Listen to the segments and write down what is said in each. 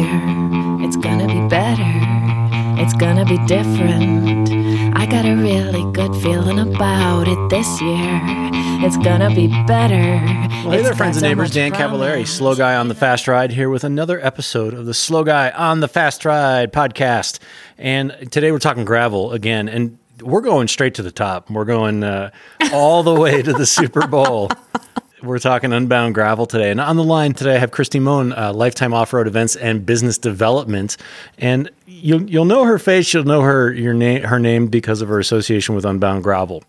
year. It's gonna be better. It's gonna be different. I got a really good feeling about it this year. It's gonna be better. Well, hey there, friends and neighbors. Dan Cavallari, Slow Guy on the Fast Ride, here with another episode of the Slow Guy on the Fast Ride podcast. And today we're talking gravel again, and we're going straight to the top. We're going uh, all the way to the Super Bowl. We're talking Unbound Gravel today. And on the line today, I have Kristi Mohn, uh, Lifetime Off Road Events and Business Development. And you'll, you'll know her face, you'll know her, your name, her name because of her association with Unbound Gravel.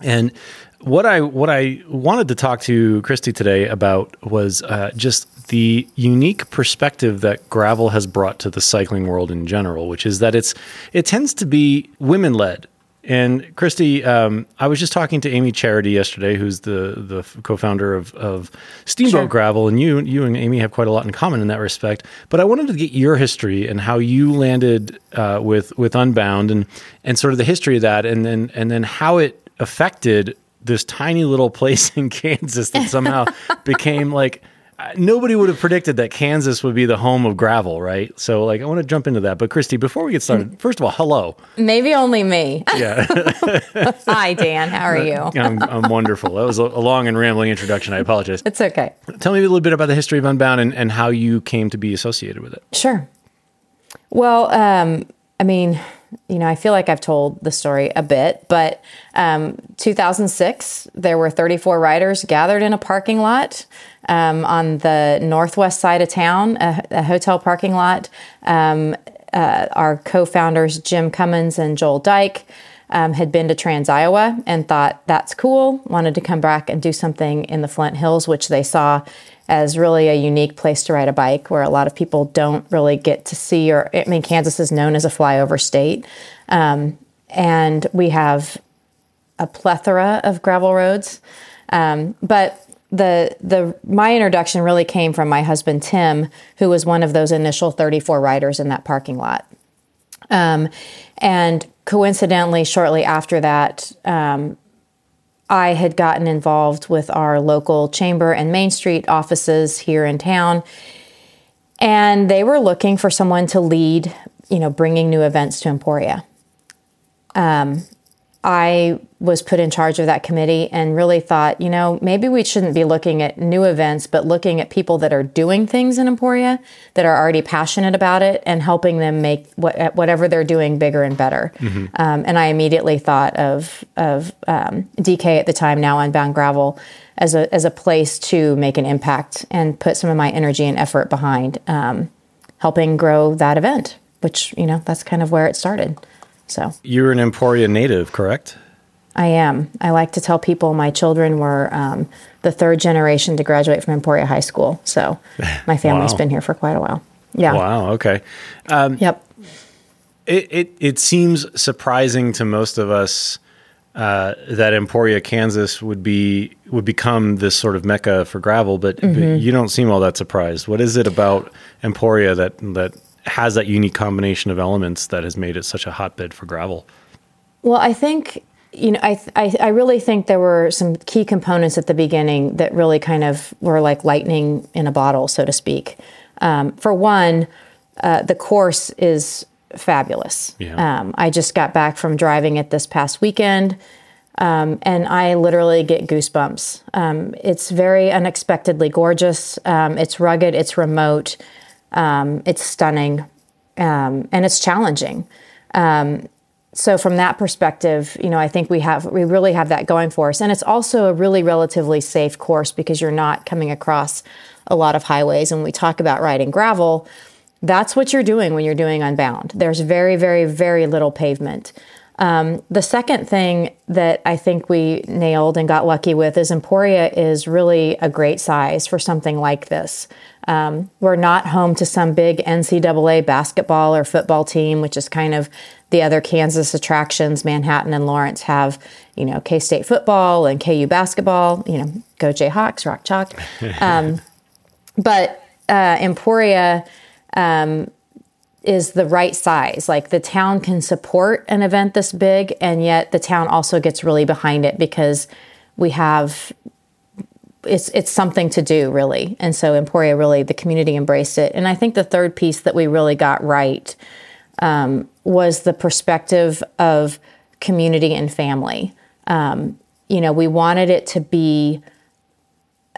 And what I what I wanted to talk to Kristi today about was uh, just the unique perspective that gravel has brought to the cycling world in general, which is that it's it tends to be women led and Kristi, um, I was just talking to Amy Charity yesterday, who's the the co-founder of, of Steamboat sure. Gravel, and you you and Amy have quite a lot in common in that respect. But I wanted to get your history and how you landed uh, with with Unbound, and and sort of the history of that, and then and then how it affected this tiny little place in Kansas that somehow became like nobody would have predicted that Kansas would be the home of gravel, right? So, like, I want to jump into that. But, Kristi, before we get started, first of all, hello. Maybe only me. Yeah. Hi, Dan. How are you? I'm, I'm wonderful. That was a, long and rambling introduction. I apologize. It's okay. Tell me a little bit about the history of Unbound and, and how you came to be associated with it. Sure. Well, um, I mean, you know, I feel like I've told the story a bit, but um, 2006, there were 34 riders gathered in a parking lot um, on the northwest side of town, a, a hotel parking lot. Um, uh, our co founders, Jim Cummins and Joel Dyke, um, had been to Trans Iowa and thought that's cool, wanted to come back and do something in the Flint Hills, which they saw as really a unique place to ride a bike where a lot of people don't really get to see or i mean kansas is known as a flyover state um, and we have a plethora of gravel roads um, but the the my introduction really came from my husband Tim, who was one of those initial 34 riders in that parking lot. Um, and coincidentally, shortly after that, um, I had gotten involved with our local chamber and Main Street offices here in town, and they were looking for someone to lead, you know, bringing new events to Emporia. Um, I was put in charge of that committee and really thought, you know, maybe we shouldn't be looking at new events, but looking at people that are doing things in Emporia that are already passionate about it and helping them make what, whatever they're doing bigger and better. Mm-hmm. Um, and I immediately thought of of um, DK at the time, now Unbound Gravel, as a as a place to make an impact and put some of my energy and effort behind um, helping grow that event. Which you know, that's kind of where it started. So you're an Emporia native, correct? I am. I like to tell people my children were um, the third generation to graduate from Emporia High School. So my family's wow. been here for quite a while. Yeah. Wow. Okay. Um, yep. It, it, it seems surprising to most of us uh, that Emporia, Kansas, would be would become this sort of mecca for gravel, but, mm-hmm. but you don't seem all that surprised. What is it about Emporia that that has that unique combination of elements that has made it such a hotbed for gravel? Well, I think you know, I, I, I really think there were some key components at the beginning that really kind of were like lightning in a bottle, so to speak. Um, for one, uh, the course is fabulous. Yeah. Um, I just got back from driving it this past weekend, um, and I literally get goosebumps. Um, it's very unexpectedly gorgeous. Um, it's rugged. It's remote. Um, it's stunning, and it's challenging. Um, so from that perspective, you know, I think we have we really have that going for us, and it's also a really relatively safe course because you're not coming across a lot of highways. And when we talk about riding gravel, that's what you're doing when you're doing Unbound. There's very, very, very little pavement. Um, the second thing that I think we nailed and got lucky with is Emporia is really a great size for something like this. Um, we're not home to some big NCAA basketball or football team, which is kind of the other Kansas attractions, Manhattan and Lawrence have, you know, K State football and KU basketball, you know, go Jayhawks, rock chalk. Um, but uh, Emporia um, is the right size. Like the town can support an event this big, and yet the town also gets really behind it because we have it's it's something to do really. And so emporia really the community embraced it. And i think the third piece that we really got right um, was the perspective of community and family. Um, you know we wanted it to be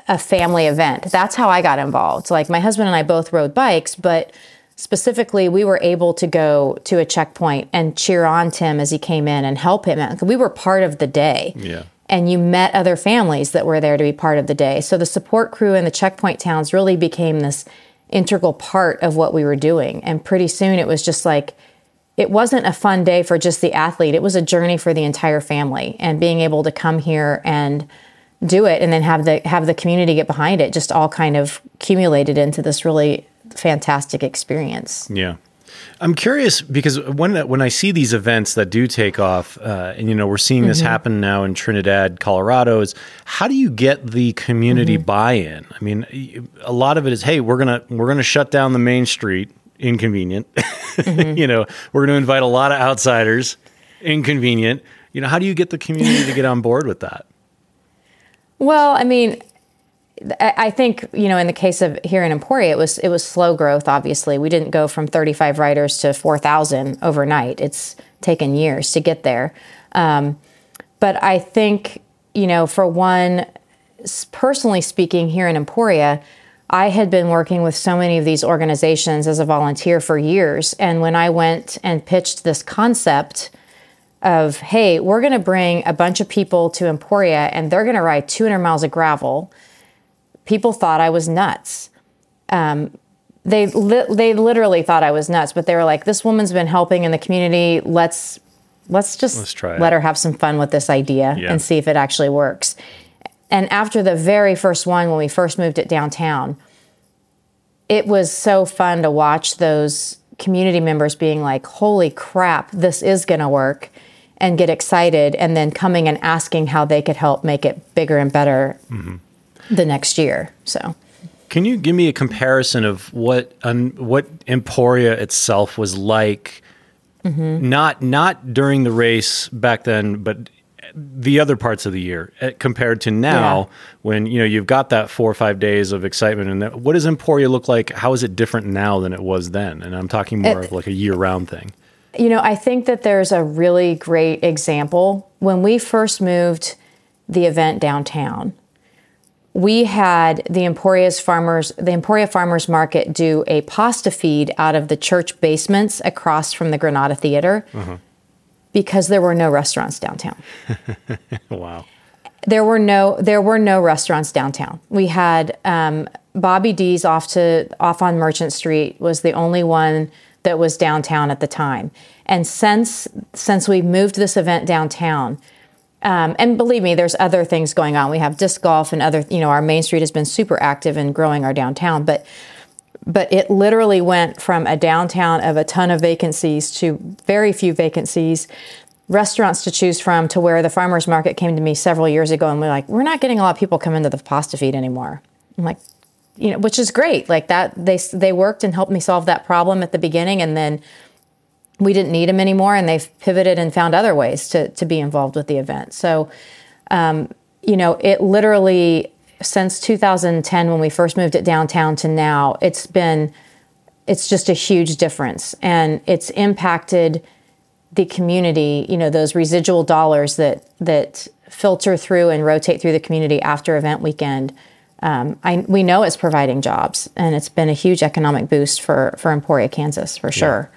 a family event. That's how i got involved. Like my husband and i both rode bikes but specifically we were able to go to a checkpoint and cheer on tim as he came in and help him out. we were part of the day. Yeah. And you met other families that were there to be part of the day. So the support crew in the checkpoint towns really became this integral part of what we were doing. And pretty soon it was just like, it wasn't a fun day for just the athlete, it was a journey for the entire family. And being able to come here and do it and then have the have the community get behind it just all kind of accumulated into this really fantastic experience. Yeah. I'm curious because when when I see these events that do take off, uh, and you know we're seeing this mm-hmm. happen now in Trinidad, Colorado, is how do you get the community mm-hmm. buy-in? I mean, a lot of it is, hey, we're gonna we're gonna shut down the main street, inconvenient. Mm-hmm. you know, we're gonna invite a lot of outsiders, inconvenient. You know, how do you get the community to get on board with that? Well, I mean, I think you know, in the case of here in Emporia, it was it was slow growth. Obviously, we didn't go from 35 writers to 4,000 overnight. It's taken years to get there. Um, but I think you know, for one, personally speaking, here in Emporia, I had been working with so many of these organizations as a volunteer for years, and when I went and pitched this concept of, hey, we're going to bring a bunch of people to Emporia and they're going to ride 200 miles of gravel. People thought I was nuts. Um, they li- they literally thought I was nuts, but they were like, "This woman's been helping in the community. Let's let's just Let's try it." let her have some fun with this idea Yeah. and see if it actually works." And after the very first one, when we first moved it downtown, it was so fun to watch those community members being like, holy crap, this is going to work, and get excited, and then coming and asking how they could help make it bigger and better the next year. So, Can you give me a comparison of what um, what Emporia itself was like? Not not during the race back then, but the other parts of the year eh, compared to now, Yeah. when you know you've got that four or five days of excitement. And that, what does Emporia look like? How is it different now than it was then? And I'm talking more It- of like a year round thing. you know, I think that there's a really great example. When we first moved the event downtown, we had the Emporia's farmers, the Emporia Farmers Market do a pasta feed out of the church basements across from the Granada Theater because there were no restaurants downtown. Wow. There were no there were no restaurants downtown. We had um, Bobby D's off to off on Merchant Street was the only one that was downtown at the time. And since since we moved this event downtown, um, and believe me, there's other things going on. We have disc golf and other. You know, our main street has been super active in growing our downtown, but but it literally went from a downtown of a ton of vacancies to very few vacancies restaurants to choose from to where the farmers market came to me several years ago and we're like we're not getting a lot of people come into the pasta feed anymore i'm like you know which is great like that they they worked and helped me solve that problem at the beginning and then we didn't need them anymore and they've pivoted and found other ways to to be involved with the event. So um, you know it literally since 2010 when we first moved it downtown to now it's been it's just a huge difference. And it's impacted the community you know those residual dollars that that filter through and rotate through the community after event weekend. Um, I, we know it's providing jobs and it's been a huge economic boost for for emporia kansas for sure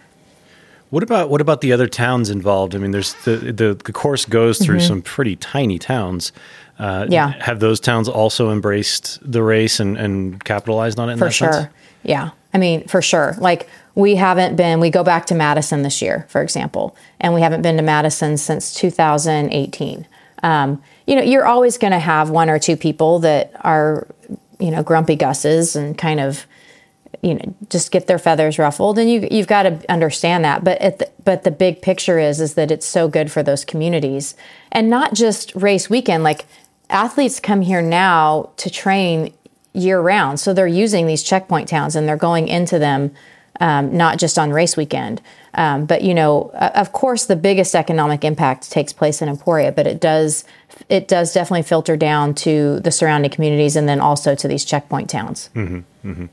What about what about the other towns involved? I mean, there's the the, the course goes through some pretty tiny towns. Uh, Mm-hmm. Yeah. have those towns also embraced the race and, and capitalized on it? In for that sure sense? yeah i mean for sure like we haven't been we go back to madison this year for example and we haven't been to madison since 2018 um, you know you're always going to have one or two people that are you know grumpy gusses and kind of you know just get their feathers ruffled. And you you've got to understand that. But the, but the big picture is is that it's so good for those communities. And not just race weekend like athletes come here now to train year round. So they're using these checkpoint towns and they're going into them um, not just on race weekend. Um, but you know, of course, the biggest economic impact takes place in Emporia, but it does it does definitely filter down to the surrounding communities and then also to these checkpoint towns. Mm-hmm, mm-hmm.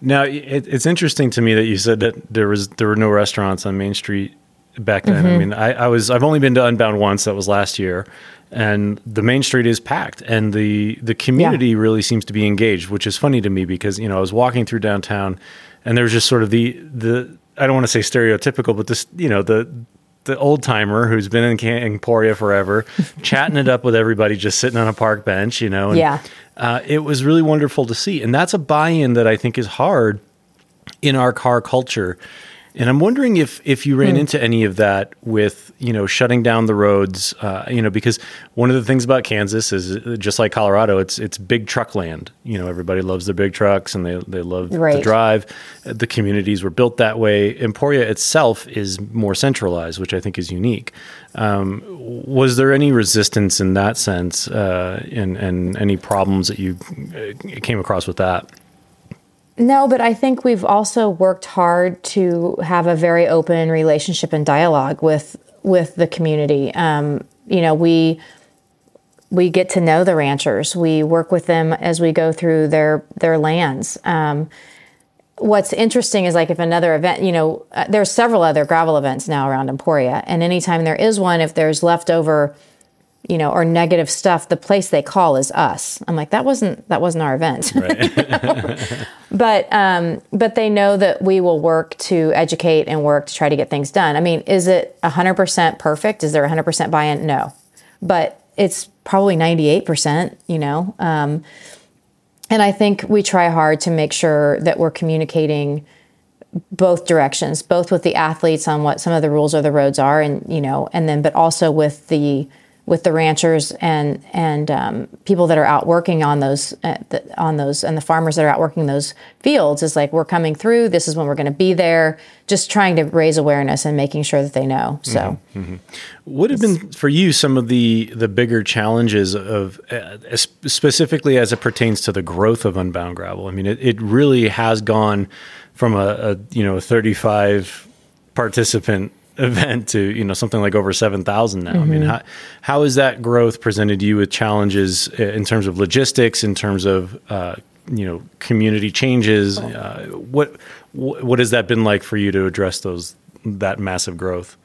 Now, it, it's interesting to me that you said that there was there were no restaurants on Main Street back then. Mm-hmm. I mean, I, I, was I've only been to Unbound once. That was last year, and the Main Street is packed, and the the community yeah. really seems to be engaged, which is funny to me because you know I was walking through downtown, and there was just sort of the the I don't want to say stereotypical, but this you know the the old timer who's been in Emporia forever, chatting it up with everybody, just sitting on a park bench, you know. And, yeah. Uh, it was really wonderful to see, and that's a buy-in that I think is hard in our car culture and I'm wondering if if you ran hmm. into any of that with you know shutting down the roads, uh, you know, because one of the things about Kansas is just like Colorado, it's it's big truck land. You know, everybody loves their big trucks and they they love right. to drive. The communities were built that way. Emporia itself is more centralized, which I think is unique. Um, was there any resistance in that sense, uh, and and any problems that you uh, came across with that? No, but I think we've also worked hard to have a very open relationship and dialogue with with the community. Um, you know, we we get to know the ranchers. We work with them as we go through their their lands. Um, what's interesting is like if another event, you know, uh, there's several other gravel events now around Emporia, and anytime there is one, if there's leftover you know, or negative stuff, the place they call is us. I'm like, that wasn't that wasn't our event. Right. but um, but they know that we will work to educate and work to try to get things done. I mean, is it 100% perfect? Is there 100% buy-in? No, but it's probably 98%. You know, um, and I think we try hard to make sure that we're communicating both directions, both with the athletes on what some of the rules or the roads are, and you know, and then but also with the with the ranchers and and um, people that are out working on those uh, the, on those and the farmers that are out working those fields is like we're coming through. This is when we're going to be there. Just trying to raise awareness and making sure that they know. So, mm-hmm, mm-hmm. what have been for you some of the the bigger challenges of uh, specifically as it pertains to the growth of Unbound Gravel? I mean, it, it really has gone from a, a you know 35 participant event to you know something like over 7000 now mm-hmm. i mean mm-hmm. how, how has that growth presented you with challenges uh, in terms of logistics in terms of uh, you know community changes uh, what what has that been like for you to address those that massive growth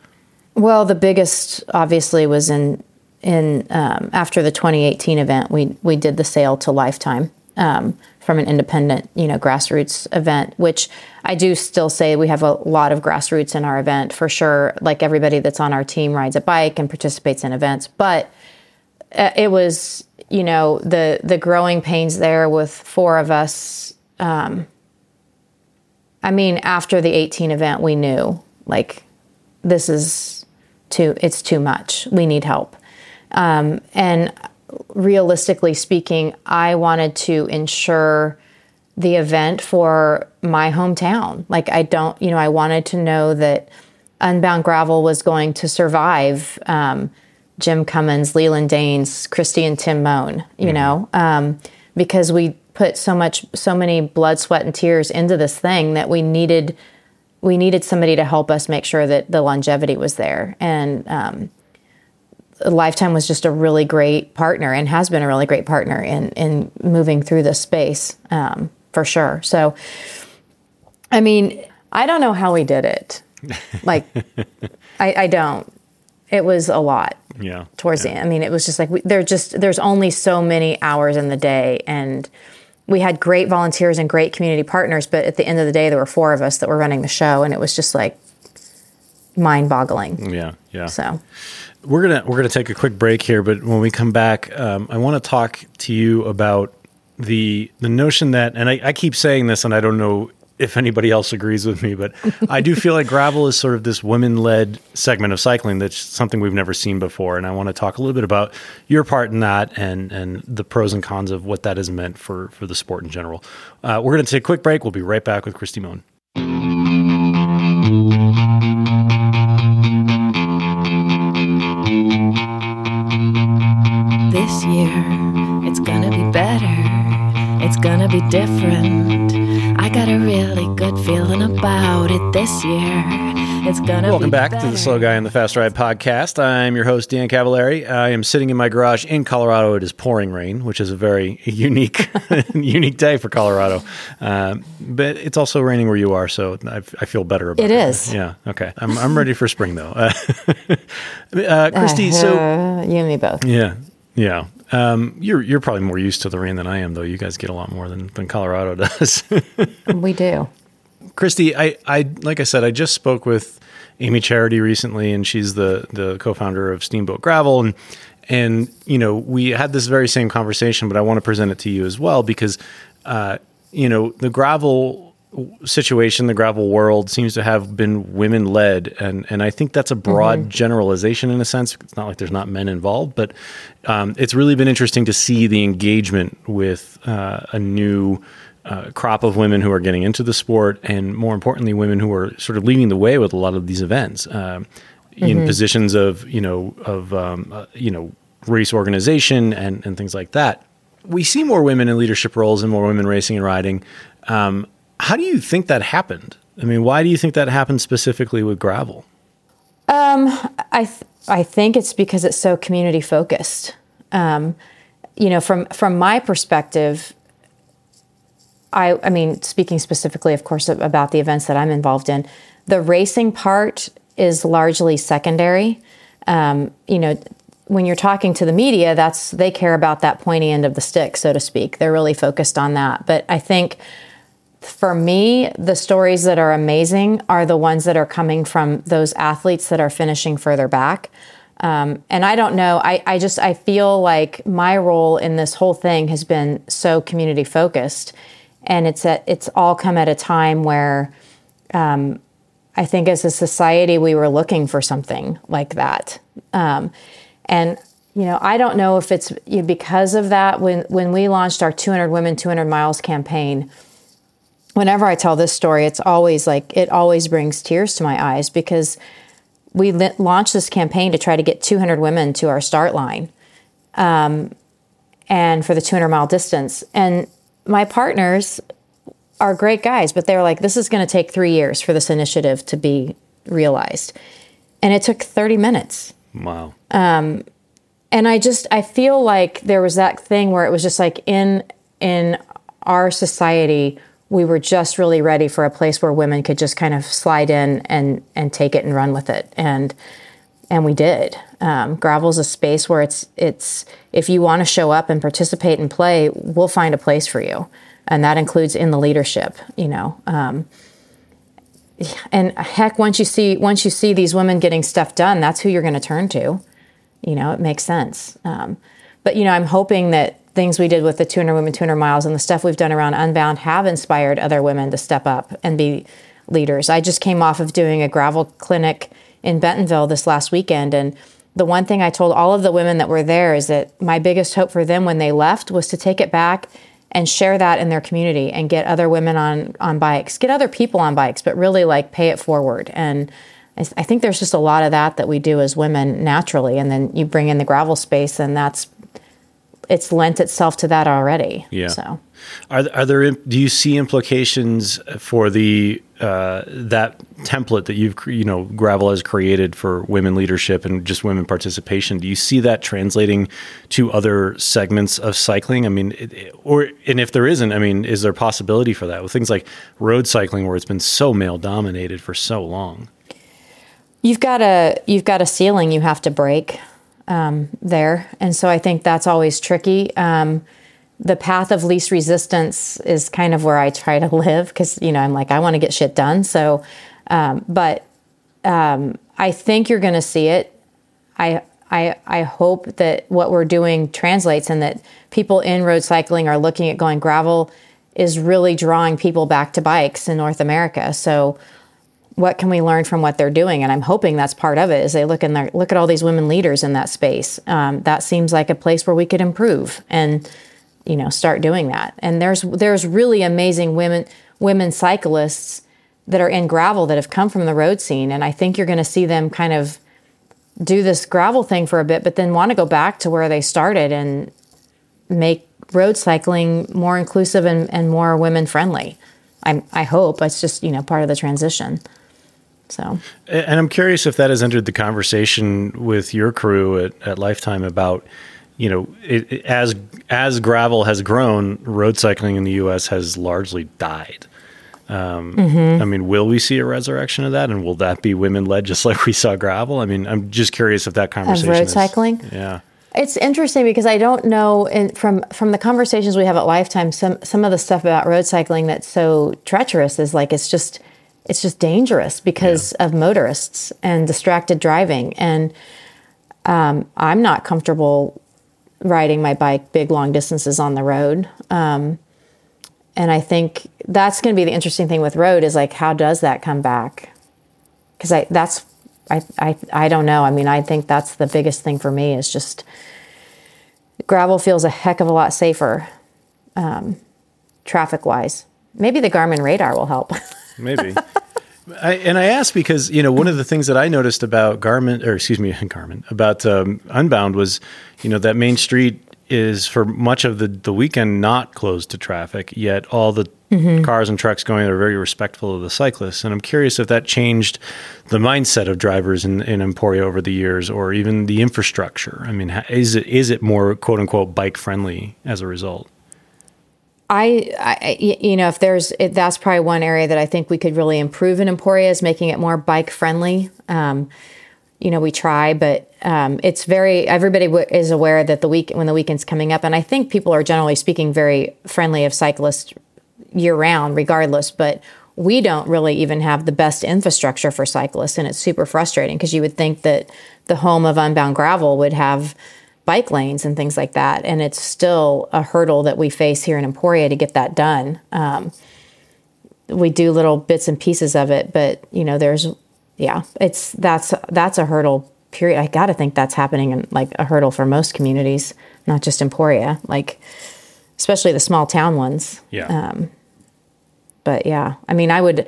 well the biggest obviously was in in um, after the 2018 event we we did the sale to lifetime um, from an independent, you know, grassroots event, which I do still say we have a lot of grassroots in our event for sure. Like everybody that's on our team rides a bike and participates in events, but uh, it was, you know, the the growing pains there with four of us. Um, I mean, after the 18 event, we knew like this is too. It's too much. We need help. Um, and realistically speaking, I wanted to ensure the event for my hometown. Like, I don't, you know, I wanted to know that Unbound Gravel was going to survive um, Jim Cummins, LeLan Dains, Kristi and Tim Mohn, you mm-hmm. know, um, because we put so much, so many blood, sweat, and tears into this thing that we needed. We needed somebody to help us make sure that the longevity was there, and um, Lifetime was just a really great partner and has been a really great partner in in moving through this space um, for sure. So, I mean, I don't know how we did it. Like, I, I, don't. It was a lot. Yeah. Towards yeah. the end, I mean, it was just like we, there just there's only so many hours in the day, and we had great volunteers and great community partners. But at the end of the day, there were four of us that were running the show, and it was just like mind boggling. Yeah. Yeah. So we're gonna we're gonna take a quick break here, but when we come back, um, I want to talk to you about the the notion that, and I, I keep saying this, and I don't know if anybody else agrees with me, but I do feel like gravel is sort of this women led segment of cycling that's something we've never seen before. And I want to talk a little bit about your part in that and, and the pros and cons of what that has meant for, for the sport in general. Uh, we're going to take a quick break. We'll be right back with Kristi Mohn. This year. It's gonna be better. It's gonna be different. I got a really good feeling about it this year. It's gonna Welcome be back to the Slow Guy and the Fast Ride podcast. I'm your host, Dan Cavallari. I am sitting in my garage in Colorado. It is pouring rain, which is a very unique, unique day for Colorado. Um, but it's also raining where you are, so I, I feel better about it. It is. Yeah. Okay. I'm, I'm ready for spring, though. Uh, uh, Kristi, so. Uh, you and me both. Yeah, yeah. Um, you're you're probably more used to the rain than I am, though. You guys get a lot more than, than Colorado does. We do. Kristi, I, I like I said, I just spoke with Amy Charity recently, and she's the the co-founder of Steamboat Gravel, and and you know we had this very same conversation, but I want to present it to you as well because uh, you know the gravel situation, the gravel world seems to have been women led, and and I think that's a broad generalization in a sense. It's not like there's not men involved, but um, it's really been interesting to see the engagement with uh, a new uh, crop of women who are getting into the sport, and more importantly, women who are sort of leading the way with a lot of these events um, in positions of you know of um, uh, you know race organization and and things like that. We see more women in leadership roles and more women racing and riding. Um, how do you think that happened? I mean, why do you think that happened specifically with gravel? I th- I think it's because it's so community focused. Um, you know, from from my perspective, I I mean, speaking specifically, of course, about the events that I'm involved in, the racing part is largely secondary. Um, you know, when you're talking to the media, that's they care about that pointy end of the stick, so to speak. They're really focused on that. But I think for me, the stories that are amazing are the ones that are coming from those athletes that are finishing further back. Um, and I don't know. I, I just I feel like my role in this whole thing has been so community focused, and it's at it's all come at a time where um, I think as a society we were looking for something like that. Um, and you know, I don't know if it's you know, because of that. When when we launched our 200 Women 200 Miles campaign, whenever I tell this story, it's always like it always brings tears to my eyes because we launched this campaign to try to get 200 women to our start line, um, and for the 200 mile distance. And my partners are great guys, but they were like, "This is going to take three years for this initiative to be realized," and it took 30 minutes Wow. and i just i feel like there was that thing where it was just like in in our society we were just really ready for a place where women could just kind of slide in and and take it and run with it. And and we did. Um, gravel's a space where it's it's if you want to show up and participate and play we'll find a place for you. And that includes in the leadership you know um, and heck once you see once you see these women getting stuff done that's who you're going to turn to. You know, it makes sense. Um, but you know, I'm hoping that things we did with the 200 women, 200 miles, and the stuff we've done around Unbound have inspired other women to step up and be leaders. I just came off of doing a gravel clinic in Bentonville this last weekend, and the one thing I told all of the women that were there is that my biggest hope for them when they left was to take it back and share that in their community and get other women on on bikes, get other people on bikes, but really like pay it forward and I I think there's just a lot of that that we do as women naturally, and then you bring in the gravel space, and that's it's lent itself to that already. Yeah. So Are are there do you see implications for the uh, that template that you've you know gravel has created for women leadership and just women participation? Do you see that translating to other segments of cycling? I mean, it, or and if there isn't, I mean, is there a possibility for that with things like road cycling where it's been so male dominated for so long? you've got a you've got a ceiling you have to break um, there, and so I think that's always tricky. Um, the path of least resistance is kind of where I try to live because you know I'm like I want to get shit done. So, um, but um, I think you're going to see it. I I I hope that what we're doing translates and that people in road cycling are looking at going gravel is really drawing people back to bikes in North America. So what can we learn from what they're doing? And I'm hoping that's part of it. Is they look in there, look at all these women leaders in that space. Um, that seems like a place where we could improve and you know start doing that. And there's there's really amazing women women cyclists that are in gravel that have come from the road scene, and I think you're going to see them kind of do this gravel thing for a bit, but then want to go back to where they started and make road cycling more inclusive and, and more women friendly. I I hope it's just you know part of the transition. So, and I'm curious if that has entered the conversation with your crew at, at Lifetime about, you know, it, it, as as gravel has grown, road cycling in the U.S. has largely died. Um, mm-hmm. I mean, will we see a resurrection of that, and will that be women led, just like we saw gravel? I mean, I'm just curious if that conversation of road is, cycling. Yeah, it's interesting because I don't know in, from from the conversations we have at Lifetime, some some of the stuff about road cycling that's so treacherous is like it's just it's just dangerous because yeah. of motorists and distracted driving. And um, I'm not comfortable riding my bike big long distances on the road. Um, and I think that's going to be the interesting thing with road is like how does that come back? Because I that's I, I I don't know. I mean, I think that's the biggest thing for me is just gravel feels a heck of a lot safer, um, traffic wise. Maybe the Garmin radar will help. Maybe. I, and I asked because you know one of the things that I noticed about Garmin, or excuse me, Garmin, about um, Unbound was, you know, that Main Street is for much of the the weekend not closed to traffic. Yet all the mm-hmm. cars and trucks going are very respectful of the cyclists. And I'm curious if that changed the mindset of drivers in, in Emporia over the years, or even the infrastructure. I mean, is it is it more quote unquote bike friendly as a result? I, I, you know, if there's, it, that's probably one area that I think we could really improve in Emporia is making it more bike friendly. Um, you know, we try, but um, it's very, everybody w- is aware that the week, when the weekend's coming up, and I think people are generally speaking very friendly of cyclists year round, regardless, but we don't really even have the best infrastructure for cyclists. And it's super frustrating because you would think that the home of Unbound Gravel would have, bike lanes and things like that. And it's still a hurdle that we face here in Emporia to get that done. Um, we do little bits and pieces of it, but you know, there's, yeah, it's that's that's a hurdle. Period. I got to think that's happening in like a hurdle for most communities, not just Emporia, like especially the small town ones. Yeah. Um, but yeah, I mean, I would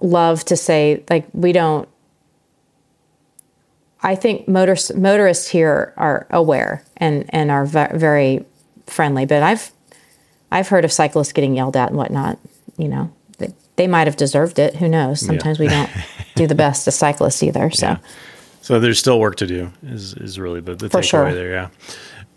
love to say like we don't I think motorists motorists here are aware and and are ve- very friendly. But I've I've heard of cyclists getting yelled at and whatnot. You know, they, they might have deserved it. Who knows? Sometimes yeah. we don't do the best as cyclists either. So, yeah. so there's still work to do. Is is really the, the takeaway sure. there? Yeah.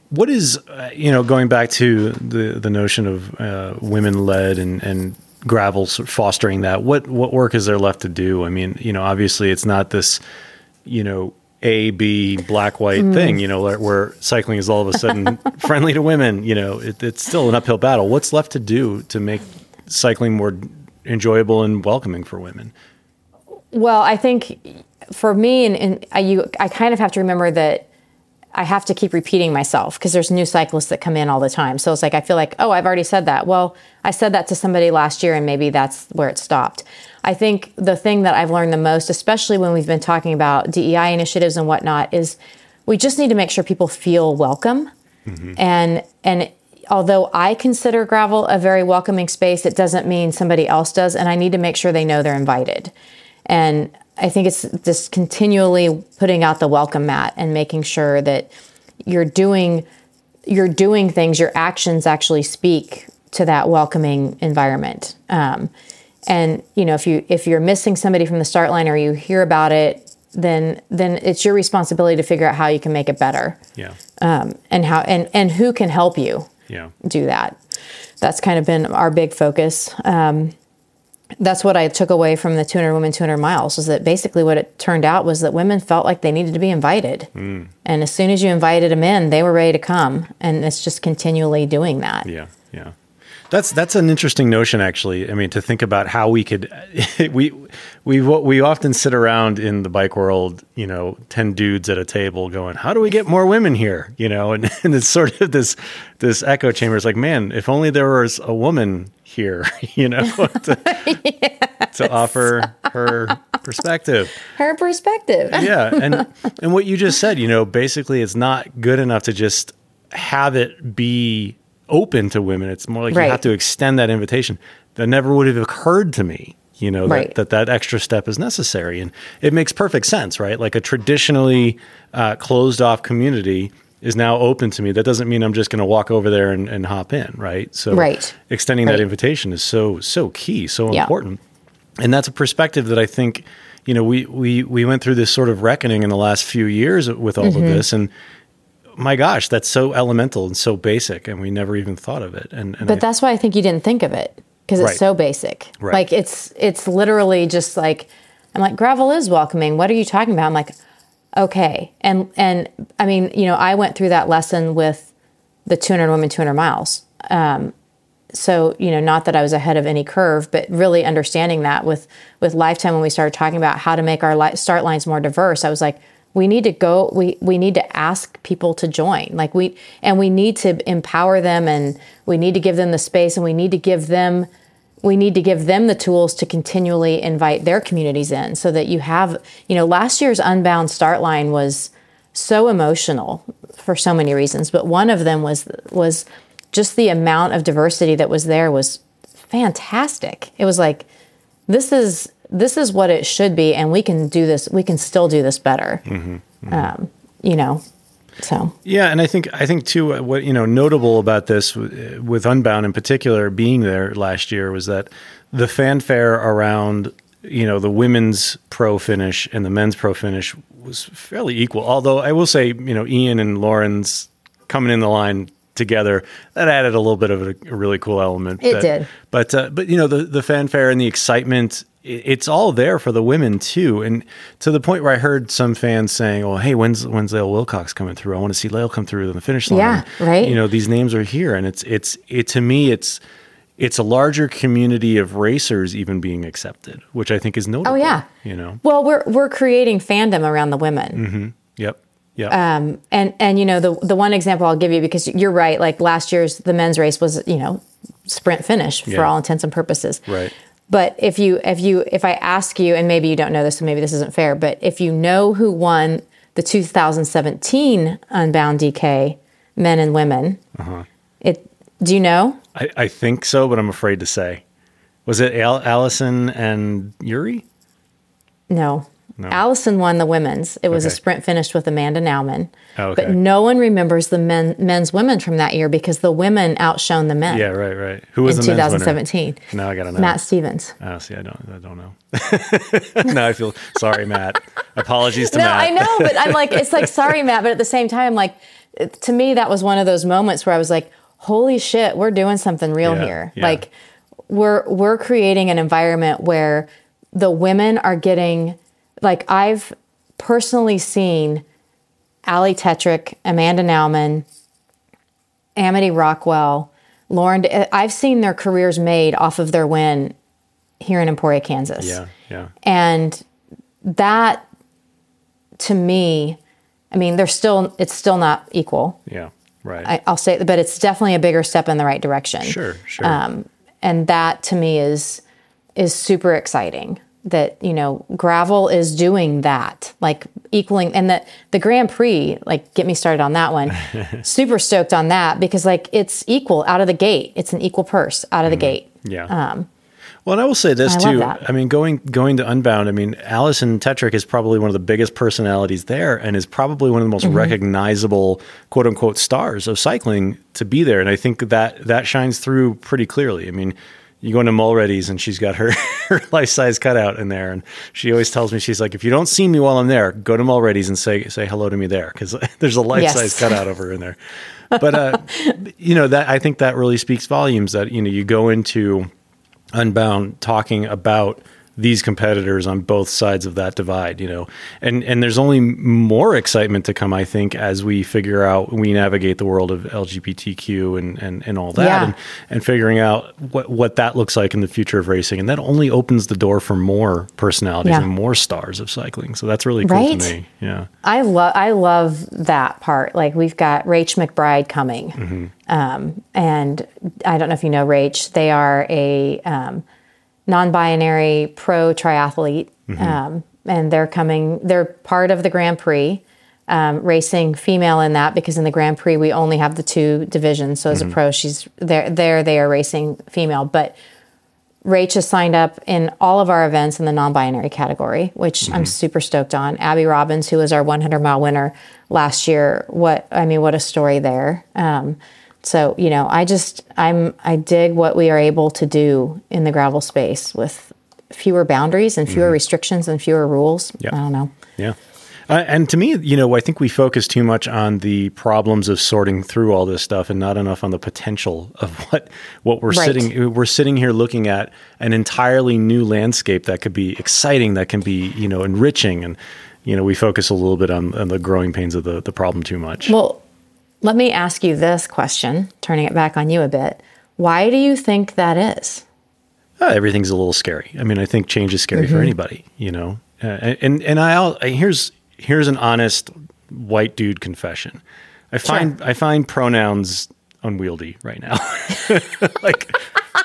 What is uh, you know going back to the the notion of uh, women led and and gravel fostering that? What what work is there left to do? I mean, you know, obviously it's not this you know a B black white mm. thing, you know, where, where, cycling is all of a sudden friendly to women. You know, it, it's still an uphill battle. What's left to do to make cycling more enjoyable and welcoming for women? Well, I think for me, and, and I, you, I kind of have to remember that I have to keep repeating myself because there's new cyclists that come in all the time. So it's like I feel like, oh, I've already said that. Well, I said that to somebody last year, and maybe that's where it stopped. I think the thing that I've learned the most, especially when we've been talking about DEI initiatives and whatnot, is we just need to make sure people feel welcome. Mm-hmm. And and although I consider gravel a very welcoming space, it doesn't mean somebody else does. And I need to make sure they know they're invited. And I think it's just continually putting out the welcome mat and making sure that you're doing you're doing things, your actions actually speak to that welcoming environment. Um, and you know if you if you're missing somebody from the start line or you hear about it then then it's your responsibility to figure out how you can make it better. Yeah. Um, and how and and who can help you yeah. do that. That's kind of been our big focus. Um, that's what I took away from the 200 Women 200 Miles is that basically what it turned out was that women felt like they needed to be invited. Mm. And as soon as you invited them in, they were ready to come. And it's just continually doing that. Yeah, yeah. That's that's an interesting notion, actually. I mean, to think about how we could we we we often sit around in the bike world, you know, ten dudes at a table, going, "How do we get more women here?" You know, and, and it's sort of this this echo chamber. It's like, man, if only there was a woman here, you know, to, yes. to offer her perspective. Her perspective. yeah, and and what you just said, you know, basically, it's not good enough to just have it be open to women. It's more like right. you have to extend that invitation. That never would have occurred to me, you know, right. that, that, that extra step is necessary. And it makes perfect sense, right? Like a traditionally uh, closed off community is now open to me. That doesn't mean I'm just going to walk over there and, and hop in, right? So Right. extending Right. that invitation is so so key, so Yeah. important. And that's a perspective that I think, you know, we we we went through this sort of reckoning in the last few years with all Mm-hmm. of this and my gosh, that's so elemental and so basic and we never even thought of it. And, and But I- that's why I think you didn't think of it because it's Right. so basic. Right. Like it's it's literally just like I'm like gravel is welcoming. What are you talking about? I'm like okay. And and I mean, you know, I went through that lesson with the 200 women 200 miles. Um so, you know, not that I was ahead of any curve, but really understanding that with with lifetime when we started talking about how to make our li- start lines more diverse, I was like we need to go we we need to ask people to join. Like we and we need to empower them and we need to give them the space and we need to give them we need to give them the tools to continually invite their communities in so that you have you know last year's unbound start line was so emotional for so many reasons but one of them was was just the amount of diversity that was there was fantastic. It was like this is this is what it should be and we can do this we can still do this better um, you know so Yeah, and I think I think too uh, what you know notable about this with Unbound in particular being there last year was that the fanfare around you know the women's pro finish and the men's pro finish was fairly equal. Although I will say you know Ian and Lauren's coming in the line together that added a little bit of a, a really cool element. It that- did. but uh, but you know the the fanfare and the excitement it's all there for the women too and to the point where i heard some fans saying oh hey when's when's Lael wilcox coming through i want to see Lael come through on the finish line Yeah, right. you know these names are here and it's it's it to me it's it's a larger community of racers even being accepted which i think is notable Oh, yeah. you know well we're we're creating fandom around the women yep yep Um, and and you know the the one example I'll give you because you're right. Like last year's the men's race was you know sprint finish for Yeah. all intents and purposes. Right. But if you if you if I ask you, and maybe you don't know this, so maybe this isn't fair, but if you know who won the 2017 Unbound DK men and women, Uh-huh. it do you know? I, I think so but i'm afraid to say was it Al- allison and yuri No. Alison won the women's. It was a sprint finished with Amanda Nauman. Oh, okay. But no one remembers the men, men's women from that year because the women outshone the men. yeah right right who was in the men's winner? 2017. now i gotta know Matt Stevens. Oh, see, I don't, I don't know. no, I feel sorry, Matt. Apologies to No, Matt. No, I know, but I'm like, it's like, sorry, Matt, but at the same time, like, to me, that was one of those moments where I was like, holy shit, we're doing something real Yeah, here. yeah. Like, we're we're creating an environment where the women are getting, like, I've personally seen Ali Tetrick, Amanda Nauman, Amity Rockwell, Lauren. I've seen their careers made off of their win here in Emporia, Kansas. Yeah, yeah, And that to me, I mean, they're still, it's still not equal. yeah. Right. I, I'll say, but it's definitely a bigger step in the right direction. sure, sure. Um, and that to me is, is super exciting that, you know, gravel is doing that, like equaling, and that the Grand Prix, like get me started on that one. super stoked on that because like it's equal out of the gate. It's an equal purse out of the gate. yeah. well, and I will say this um, I too. I mean, going going to Unbound. I mean, Alison Tetrick is probably one of the biggest personalities there, and is probably one of the most Mm-hmm. recognizable "quote unquote" stars of cycling to be there. And I think that that shines through pretty clearly. I mean. You go into Mulready's and she's got her, her life size cutout in there, and she always tells me she's like, if you don't see me while I'm there, go to Mulready's and say say hello to me there because there's a life Yes. size cutout of her in there. But uh, you know that I think that really speaks volumes. That you know you go into Unbound talking about these competitors on both sides of that divide, you know, and and there's only more excitement to come, I think, as we figure out we navigate the world of LGBTQ and and, and all that, Yeah. and, and figuring out what what that looks like in the future of racing, and that only opens the door for more personalities Yeah. and more stars of cycling. So that's really cool Right? to me. Yeah, I love I love that part. Like we've got Rach McBride coming, um, and I don't know if you know Rach. They are a um, non-binary pro triathlete, um, and they're coming. They're part of the Grand Prix. Um, racing female in that because in the Grand Prix we only have the two divisions. So as a pro, she's there. There they are racing female, but Rach has signed up in all of our events in the non-binary category, which mm-hmm. I'm super stoked on. Abby Robbins, who was our 100 mile winner last year, what I mean, what a story there. Um, so you know, I just I'm I dig what we are able to do in the gravel space with fewer boundaries and fewer mm-hmm. restrictions and fewer rules. Yeah. I don't know. Yeah. Uh, and to me, you know, I think we focus too much on the problems of sorting through all this stuff, and not enough on the potential of what what we're right. sitting we're sitting here looking at an entirely new landscape that could be exciting, that can be you know enriching, and you know we focus a little bit on, on the growing pains of the the problem too much. Well, let me ask you this question, turning it back on you a bit. Why do you think that is? Uh, everything's a little scary. I mean, I think change is scary mm-hmm. for anybody, you know. Uh, and and I here's here's an honest white dude confession. I find sure. I find pronouns unwieldy right now. like,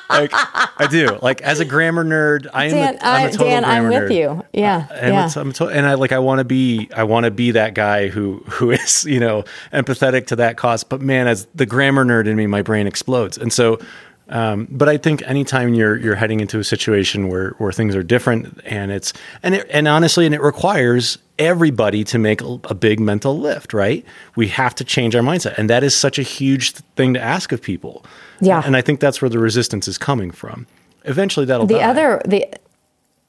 like I do. Like as a grammar nerd, I am. Dan, a, I'm a total Dan, I'm with nerd. you. Yeah, uh, and, yeah. I'm to, and I like I want to be I want to be that guy who who is you know empathetic to that cause. But man, as the grammar nerd in me, my brain explodes. And so um, but I think anytime you're you're heading into a situation where where things are different and it's and it, and honestly and it requires everybody to make a big mental lift, right? We have to change our mindset, and that is such a huge thing to ask of people. Yeah, and I think that's where the resistance is coming from. Eventually, that'll the die. other the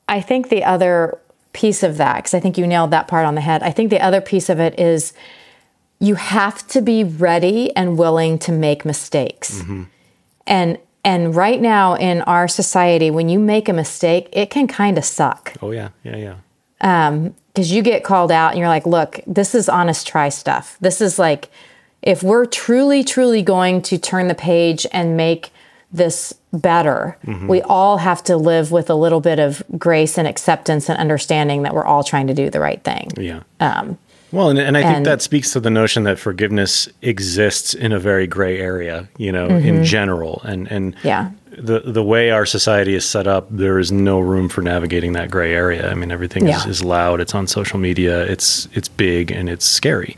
I think the other piece of that because I think you nailed that part on the head. I think the other piece of it is you have to be ready and willing to make mistakes. Mm-hmm. And and right now in our society, when you make a mistake, it can kind of suck. Oh yeah, yeah, yeah. Um, because you get called out and you're like, look, this is honest try stuff. This is like, if we're truly, truly going to turn the page and make this better, mm-hmm. we all have to live with a little bit of grace and acceptance and understanding that we're all trying to do the right thing. Yeah. Um, well, and, and I think and, that speaks to the notion that forgiveness exists in a very gray area, you know, mm-hmm. in general. And and yeah. The the way our society is set up, there is no room for navigating that gray area. I mean, everything yeah. is, is, loud. It's on social media. It's it's big and it's scary.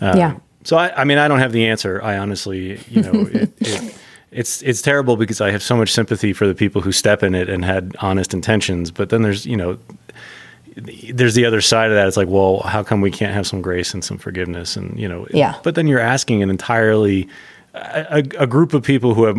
Um, yeah. So I, I mean, I don't have the answer. I honestly, you know, it, it, it's it's terrible because I have so much sympathy for the people who step in it and had honest intentions. But then there's you know there's the other side of that. It's like, well, how come we can't have some grace and some forgiveness? And you know, yeah. But then you're asking an entirely a, a, group of people who have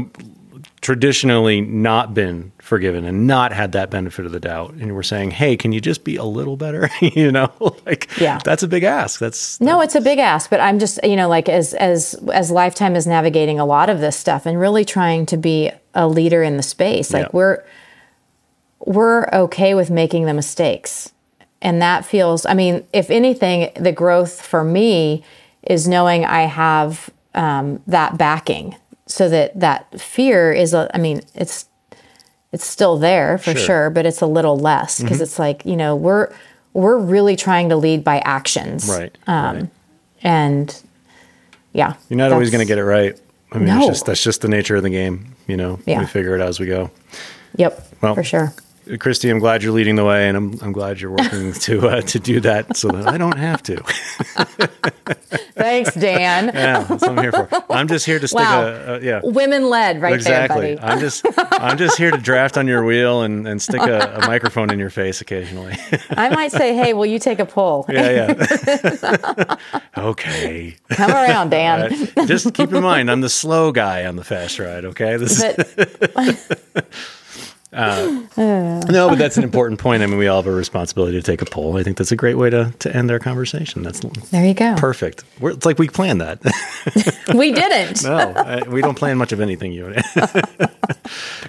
traditionally not been forgiven and not had that benefit of the doubt, and we're saying, hey, can you just be a little better? you know, like yeah, that's a big ask. That's, that's no, it's a big ask. But I'm just you know, like as as as Lifetime is navigating a lot of this stuff and really trying to be a leader in the space, like yeah. we're we're okay with making the mistakes and that feels, I mean, if anything, the growth for me is knowing I have um, that backing so that that fear is, a, I mean, it's, it's still there for sure, sure but it's a little less because mm-hmm. it's like, you know, we're, we're really trying to lead by actions. Right. Um, right. And yeah. You're not always going to get it right. I mean, no. just, that's just the nature of the game. You know, yeah. we figure it out as we go. Yep. Well, for sure. Kristi, I'm glad you're leading the way, and I'm I'm glad you're working to uh, to do that so that I don't have to. Thanks, Dan. yeah, that's what I'm here for. I'm just here to stick wow. a, a yeah women led right exactly. there, buddy. I'm just I'm just here to draft on your wheel and, and stick a, a microphone in your face occasionally. I might say, hey, will you take a pull? yeah, yeah. okay. Come around, Dan. Right. Just keep in mind, I'm the slow guy on the fast ride. Okay, this. But, uh, no, but that's an important point. I mean, we all have a responsibility to take a poll. I think that's a great way to, to end our conversation. That's there you go. Perfect. We're, it's like we planned that. we didn't. no, I, we don't plan much of anything. You,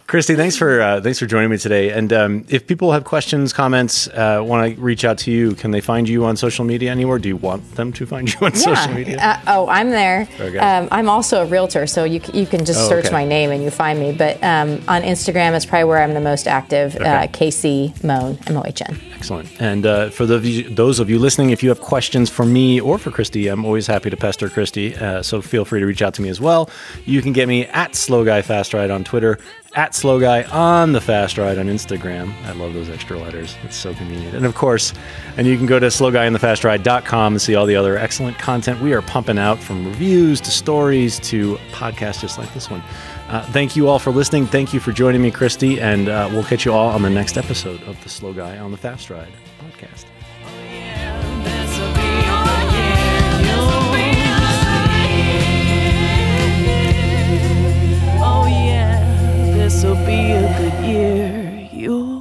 Kristi, thanks for uh, thanks for joining me today. And um, if people have questions, comments, uh, want to reach out to you, can they find you on social media anywhere? Do you want them to find you on yeah. social media? Uh, oh, I'm there. Okay. Um, I'm also a realtor, so you you can just oh, search okay. my name and you find me. But um, on Instagram, it's probably where I'm the most active. Okay. Uh, KC Mohn, M O H N. Excellent. And uh, for the, those of you listening, if you have questions for me or for Kristi, I'm always happy to pester Kristi. Uh, so feel free to reach out to me as well. You can get me at Slow Guy Fast Ride on Twitter, at Slow Guy on the Fast Ride on Instagram. I love those extra letters. It's so convenient. And of course, and you can go to slowguyonthefastride.com and see all the other excellent content we are pumping out from reviews to stories to podcasts just like this one. Uh, thank you all for listening. Thank you for joining me, Kristi, and uh, we'll catch you all on the next episode of the Slow Guy on the Fast Ride podcast. Oh, this will be a good year. you